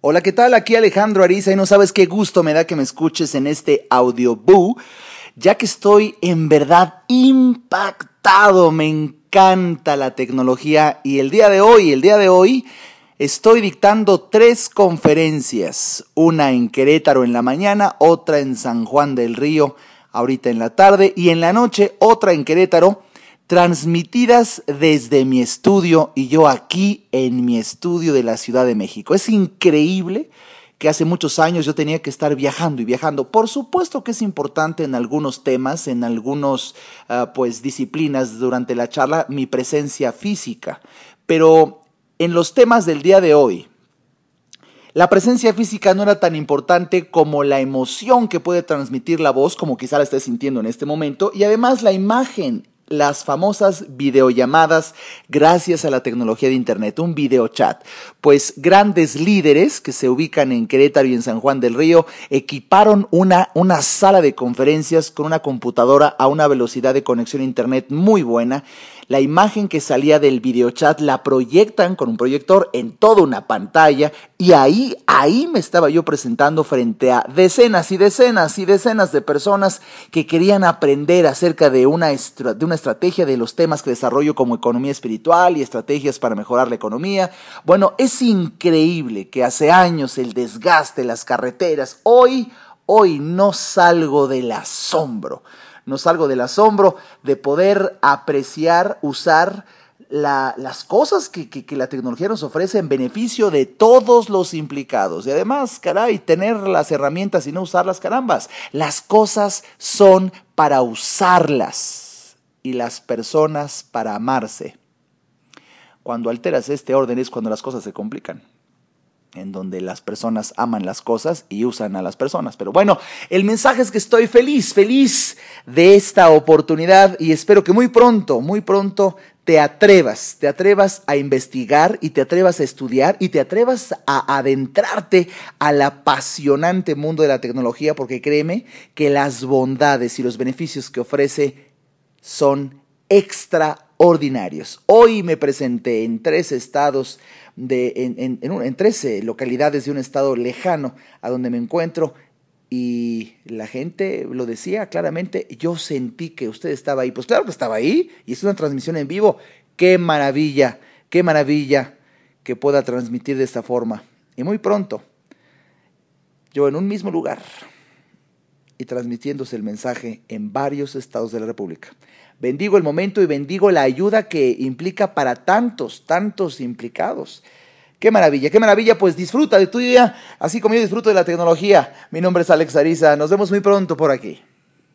Hola, ¿qué tal? Aquí Alejandro Ariza y no sabes qué gusto me da que me escuches en este audioboo, ya que estoy en verdad impactado, me encanta la tecnología y el día de hoy, el día de hoy, estoy dictando tres conferencias, una en Querétaro en la mañana, otra en San Juan del Río ahorita en la tarde y en la noche otra en Querétaro transmitidas desde mi estudio y yo aquí en mi estudio de la Ciudad de México. Es increíble que hace muchos años yo tenía que estar viajando y viajando. Por supuesto que es importante en algunos temas, en algunas ah, pues disciplinas durante la charla mi presencia física, pero en los temas del día de hoy, la presencia física no era tan importante como la emoción que puede transmitir la voz, como quizá la estés sintiendo en este momento, y además la imagen las famosas videollamadas gracias a la tecnología de Internet, un videochat. Pues grandes líderes que se ubican en Querétaro y en San Juan del Río equiparon una, una sala de conferencias con una computadora a una velocidad de conexión a Internet muy buena la imagen que salía del videochat la proyectan con un proyector en toda una pantalla y ahí, ahí me estaba yo presentando frente a decenas y decenas y decenas de personas que querían aprender acerca de una, de una estrategia de los temas que desarrollo como economía espiritual y estrategias para mejorar la economía. Bueno, es increíble que hace años el desgaste, las carreteras, hoy, hoy no salgo del asombro no salgo del asombro de poder apreciar, usar las cosas que, que, la tecnología nos ofrece en beneficio de todos los implicados. Y además, caray, tener las herramientas y no usarlas, carambas. Las cosas son para usarlas y las personas para amarse. Cuando alteras este orden es cuando las cosas se complican en donde las personas aman las cosas y usan a las personas. Pero bueno, el mensaje es que estoy feliz, feliz de esta oportunidad y espero que muy pronto, muy pronto te atrevas, te atrevas a investigar y te atrevas a estudiar y te atrevas a adentrarte al apasionante mundo de la tecnología porque créeme que las bondades y los beneficios que ofrece son extraordinarios. Hoy me presenté en tres estados de, en, en, 13 localidades de un estado lejano a donde me encuentro y la gente lo decía claramente, yo sentí que usted estaba ahí. Pues claro que estaba ahí y es una transmisión en vivo. Qué maravilla, qué maravilla que pueda transmitir de esta forma. Y muy pronto, yo en un mismo lugar transmitiéndose el mensaje en varios estados de la República. Bendigo el momento y bendigo la ayuda que implica para tantos, tantos implicados. Qué maravilla, qué maravilla, pues disfruta de tu día, así como yo disfruto de la tecnología. Mi nombre es Alex Ariza, nos vemos muy pronto por aquí.